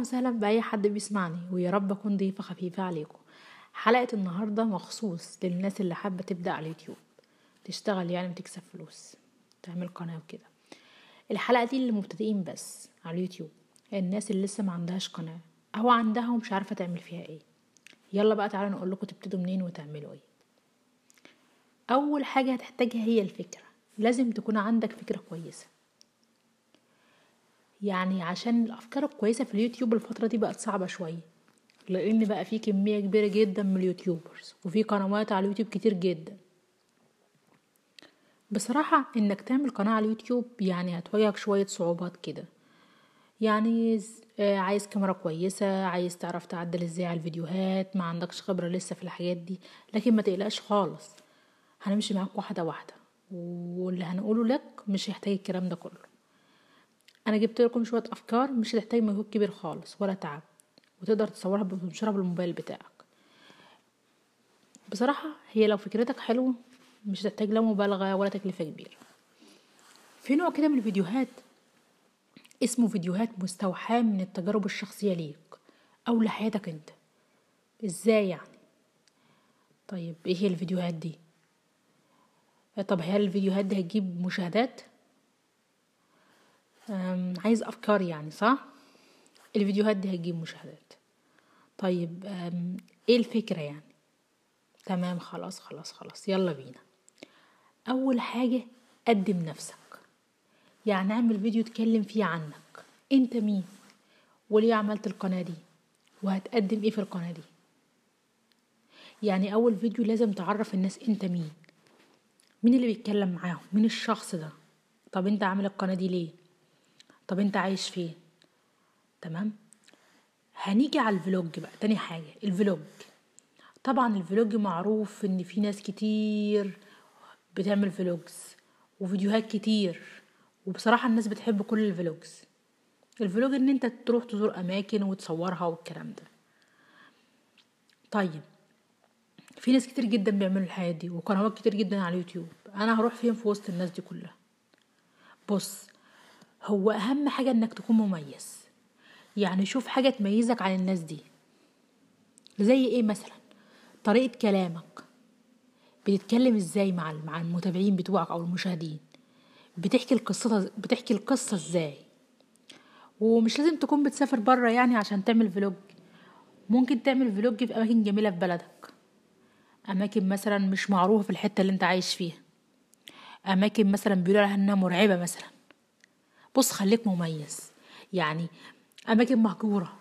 وسهلا بأي حد بيسمعني ويا رب أكون ضيفة خفيفة عليكم. حلقة النهاردة مخصوص للناس اللي حابة تبدأ على اليوتيوب. تشتغل يعني وتكسب فلوس. تعمل قناة وكده. الحلقة دي للمبتدئين بس على اليوتيوب. الناس اللي لسه ما عندهاش قناة أو عندها ومش عارفة تعمل فيها إيه. يلا بقى تعالوا نقول لكم تبتدوا منين وتعملوا إيه. أول حاجة هتحتاجها هي الفكرة. لازم تكون عندك فكرة كويسة. يعني عشان الأفكار الكويسة في اليوتيوب الفترة دي بقت صعبة شوية. لأن بقى في كمية كبيرة جدا من اليوتيوبرز وفي قنوات على اليوتيوب كتير جدا. بصراحة إنك تعمل قناة على اليوتيوب يعني هتواجهك شوية صعوبات كده. يعني عايز كاميرا كويسة عايز تعرف تعدل إزاي على الفيديوهات ما عندكش خبرة لسه في الحاجات دي. لكن ما تقلقش خالص هنمشي معاك واحدة واحدة. واللي هنقوله لك مش هيحتاج الكلام ده كله. أنا جبت لكم شوية أفكار مش هتحتاج مجهود كبير خالص ولا تعب وتقدر تصورها وتنشرها بالموبايل بتاعك. بصراحة هي لو فكرتك حلوة مش هتحتاج لا مبالغة ولا تكلفة كبيرة. في نوع كده من الفيديوهات اسمه فيديوهات مستوحاة من التجارب الشخصية ليك أو لحياتك أنت. إزاي يعني؟ طيب إيه هي الفيديوهات دي؟ طب هل الفيديوهات دي هتجيب مشاهدات؟ عايز أفكار يعني صح؟ الفيديوهات دي هتجيب مشاهدات. طيب إيه الفكرة يعني؟ تمام خلاص خلاص خلاص يلا بينا. أول حاجة قدم نفسك. يعني اعمل فيديو تكلم فيه عنك. أنت مين؟ وليه عملت القناة دي؟ وهتقدم إيه في القناة دي؟ يعني أول فيديو لازم تعرف الناس أنت مين. مين اللي بيتكلم معاهم؟ مين الشخص ده؟ طب أنت عامل القناة دي ليه؟ طب انت عايش فين؟ تمام؟ هنيجي على ال vlog بقى تاني حاجة ال vlog. طبعا ال vlog معروف إن في ناس كتير بتعمل vlogs وفيديوهات كتير وبصراحة الناس بتحب كل ال vlogs. الفلوج إن أنت تروح تزور أماكن وتصورها والكلام ده. طيب في ناس كتير جدا بيعملوا الحياة دي وقنوات كتير جدا على اليوتيوب. أنا هروح فين في وسط الناس دي كلها؟ بص هو أهم حاجة إنك تكون مميز. يعني شوف حاجة تميزك عن الناس دي. زي إيه مثلا؟ طريقة كلامك. بتتكلم إزاي مع مع المتابعين بتوعك أو المشاهدين؟ بتحكي القصة بتحكي القصة إزاي؟ ومش لازم تكون بتسافر بره يعني عشان تعمل فلوج. ممكن تعمل فلوج في أماكن جميلة في بلدك. أماكن مثلا مش معروفة في الحتة اللي أنت عايش فيها. أماكن مثلا بيقولوا عليها إنها مرعبة مثلا. بص خليك مميز. يعني أماكن مهجورة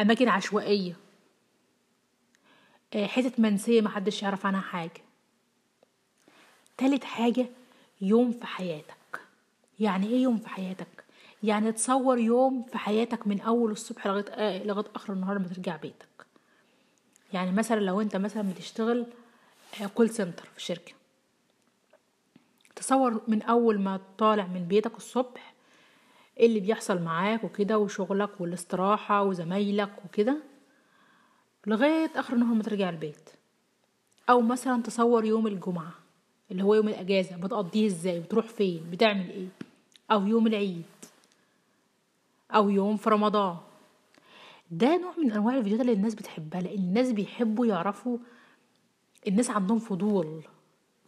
أماكن عشوائية حتت منسية محدش يعرف عنها حاجة. تالت حاجة يوم في حياتك. يعني إيه يوم في حياتك؟ يعني تصور يوم في حياتك من أول الصبح لغاية آه لغاية آخر النهار لما ترجع بيتك. يعني مثلا لو أنت مثلا بتشتغل كول سنتر في شركة. تصور من أول ما طالع من بيتك الصبح إيه اللي بيحصل معاك وكده وشغلك والاستراحة وزمايلك وكده لغاية آخر النهار ما ترجع البيت. أو مثلا تصور يوم الجمعة اللي هو يوم الأجازة بتقضيه إزاي؟ بتروح فين؟ بتعمل إيه؟ أو يوم العيد. أو يوم في رمضان. ده نوع من أنواع الفيديوهات اللي الناس بتحبها لأن الناس بيحبوا يعرفوا الناس عندهم فضول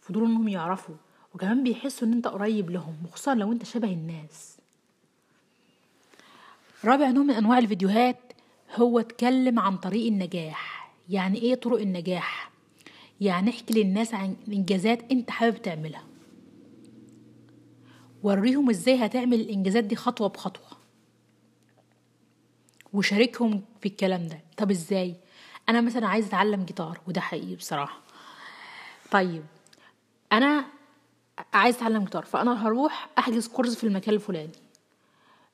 فضول إنهم يعرفوا. وكمان بيحسوا إن أنت قريب لهم وخصوصا لو أنت شبه الناس. رابع نوع من أنواع الفيديوهات هو اتكلم عن طريق النجاح. يعني إيه طرق النجاح؟ يعني احكي للناس عن إنجازات أنت حابب تعملها. وريهم إزاي هتعمل الإنجازات دي خطوة بخطوة. وشاركهم في الكلام ده. طب إزاي؟ أنا مثلا عايزه أتعلم جيتار وده حقيقي بصراحة. طيب أنا عايز أتعلم جيتار فأنا هروح أحجز كورس في المكان الفلاني.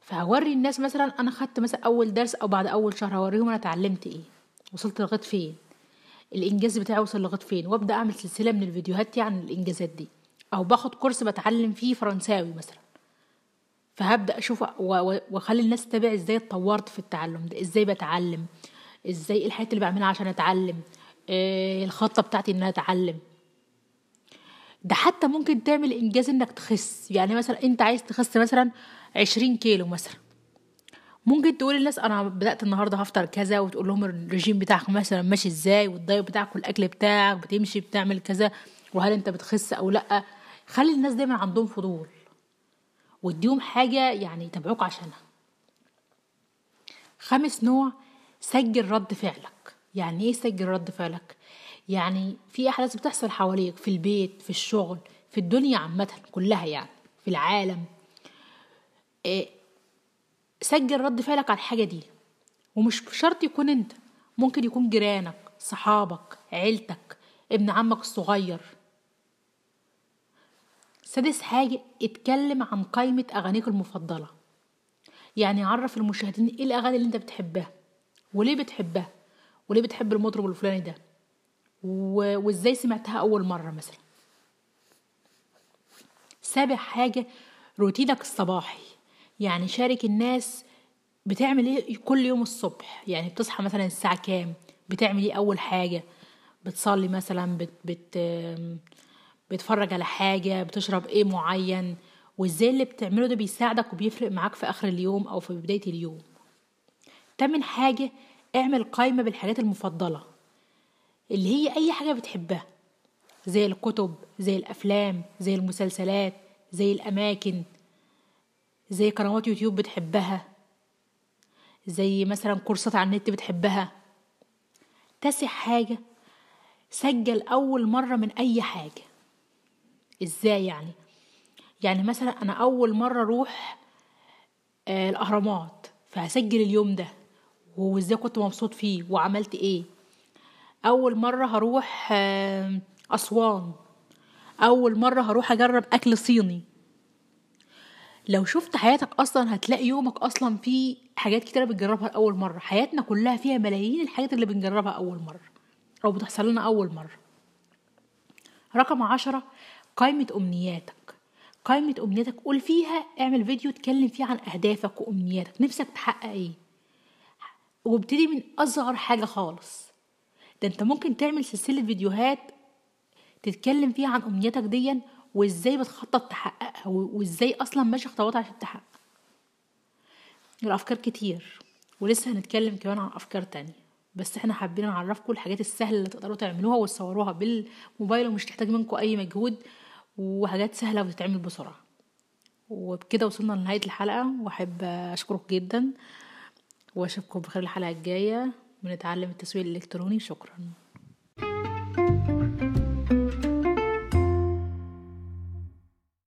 فهوري الناس مثلا أنا خدت مثلا أول درس أو بعد أول شهر هوريهم أنا اتعلمت إيه وصلت لغاية فين الإنجاز بتاعي وصل لغاية فين وأبدأ أعمل سلسلة من الفيديوهات عن الإنجازات دي أو باخد كورس بتعلم فيه فرنساوي مثلا. فهبدأ أشوف وأخلي الناس تتابع إزاي اتطورت في التعلم ده إزاي بتعلم إزاي الحاجات اللي بعملها عشان أتعلم إيه الخطة بتاعتي إن أنا أتعلم. ده حتى ممكن تعمل إنجاز إنك تخس. يعني مثلا أنت عايز تخس مثلا عشرين كيلو مثلا. ممكن تقول للناس أنا بدأت النهارده هفطر كذا وتقول لهم الرجيم بتاعك مثلا ماشي إزاي والدايت بتاعك والأكل بتاعك بتمشي بتعمل كذا وهل أنت بتخس أو لأ. خلي الناس دايما عندهم فضول واديهم حاجة يعني يتابعوك عشانها. خامس نوع سجل رد فعلك. يعني إيه سجل رد فعلك؟ يعني في أحداث بتحصل حواليك في البيت في الشغل في الدنيا عامة كلها يعني في العالم. إيه سجل رد فعلك على الحاجة دي. ومش شرط يكون أنت ممكن يكون جيرانك صحابك عيلتك ابن عمك الصغير. سادس حاجة اتكلم عن قائمة أغانيك المفضلة. يعني عرف المشاهدين إيه الأغاني اللي أنت بتحبها وليه بتحبها وليه بتحب المطرب الفلاني ده. وازاي سمعتها أول مرة مثلا. سابع حاجة روتينك الصباحي. يعني شارك الناس بتعمل إيه كل يوم الصبح. يعني بتصحى مثلا الساعة كام؟ بتعمل إيه أول حاجة؟ بتصلي مثلا بت بت بتفرج على حاجة بتشرب إيه معين؟ وإزاي اللي بتعمله ده بيساعدك وبيفرق معاك في آخر اليوم أو في بداية اليوم. تامن حاجة اعمل قائمة بالحاجات المفضلة. اللي هي أي حاجة بتحبها. زي الكتب زي الأفلام زي المسلسلات زي الأماكن زي قنوات يوتيوب بتحبها زي مثلا كورسات على النت بتحبها. تاسع حاجة. سجل أول مرة من أي حاجة. إزاي يعني؟ يعني مثلا أنا أول مرة أروح آه الأهرامات فهسجل اليوم ده. وإزاي كنت مبسوط فيه؟ وعملت إيه؟ أول مرة هروح أسوان. أول مرة هروح أجرب أكل صيني. لو شفت حياتك أصلا هتلاقي يومك أصلا فيه حاجات كتيرة بتجربها لأول مرة. حياتنا كلها فيها ملايين الحاجات اللي بنجربها أول مرة أو بتحصل لنا أول مرة. رقم عشرة قائمة أمنياتك. قائمة أمنياتك قول فيها اعمل فيديو اتكلم فيه عن أهدافك وأمنياتك. نفسك تحقق إيه؟ وابتدي من أصغر حاجة خالص. ده انت ممكن تعمل سلسلة فيديوهات تتكلم فيها عن أمنياتك ديا وإزاي بتخطط تحققها وإزاي أصلا ماشي خطوات عشان تحقق. الأفكار كتير ولسه هنتكلم كمان عن أفكار تانية. بس إحنا حابين نعرفكم الحاجات السهلة اللي تقدروا تعملوها وتصوروها بالموبايل ومش تحتاج منكم أي مجهود وحاجات سهلة وتتعمل بسرعة. وبكده وصلنا لنهاية الحلقة وأحب أشكرك جدا وأشوفكم بخير الحلقة الجاية. بنتعلم التسويق الإلكتروني. شكرا.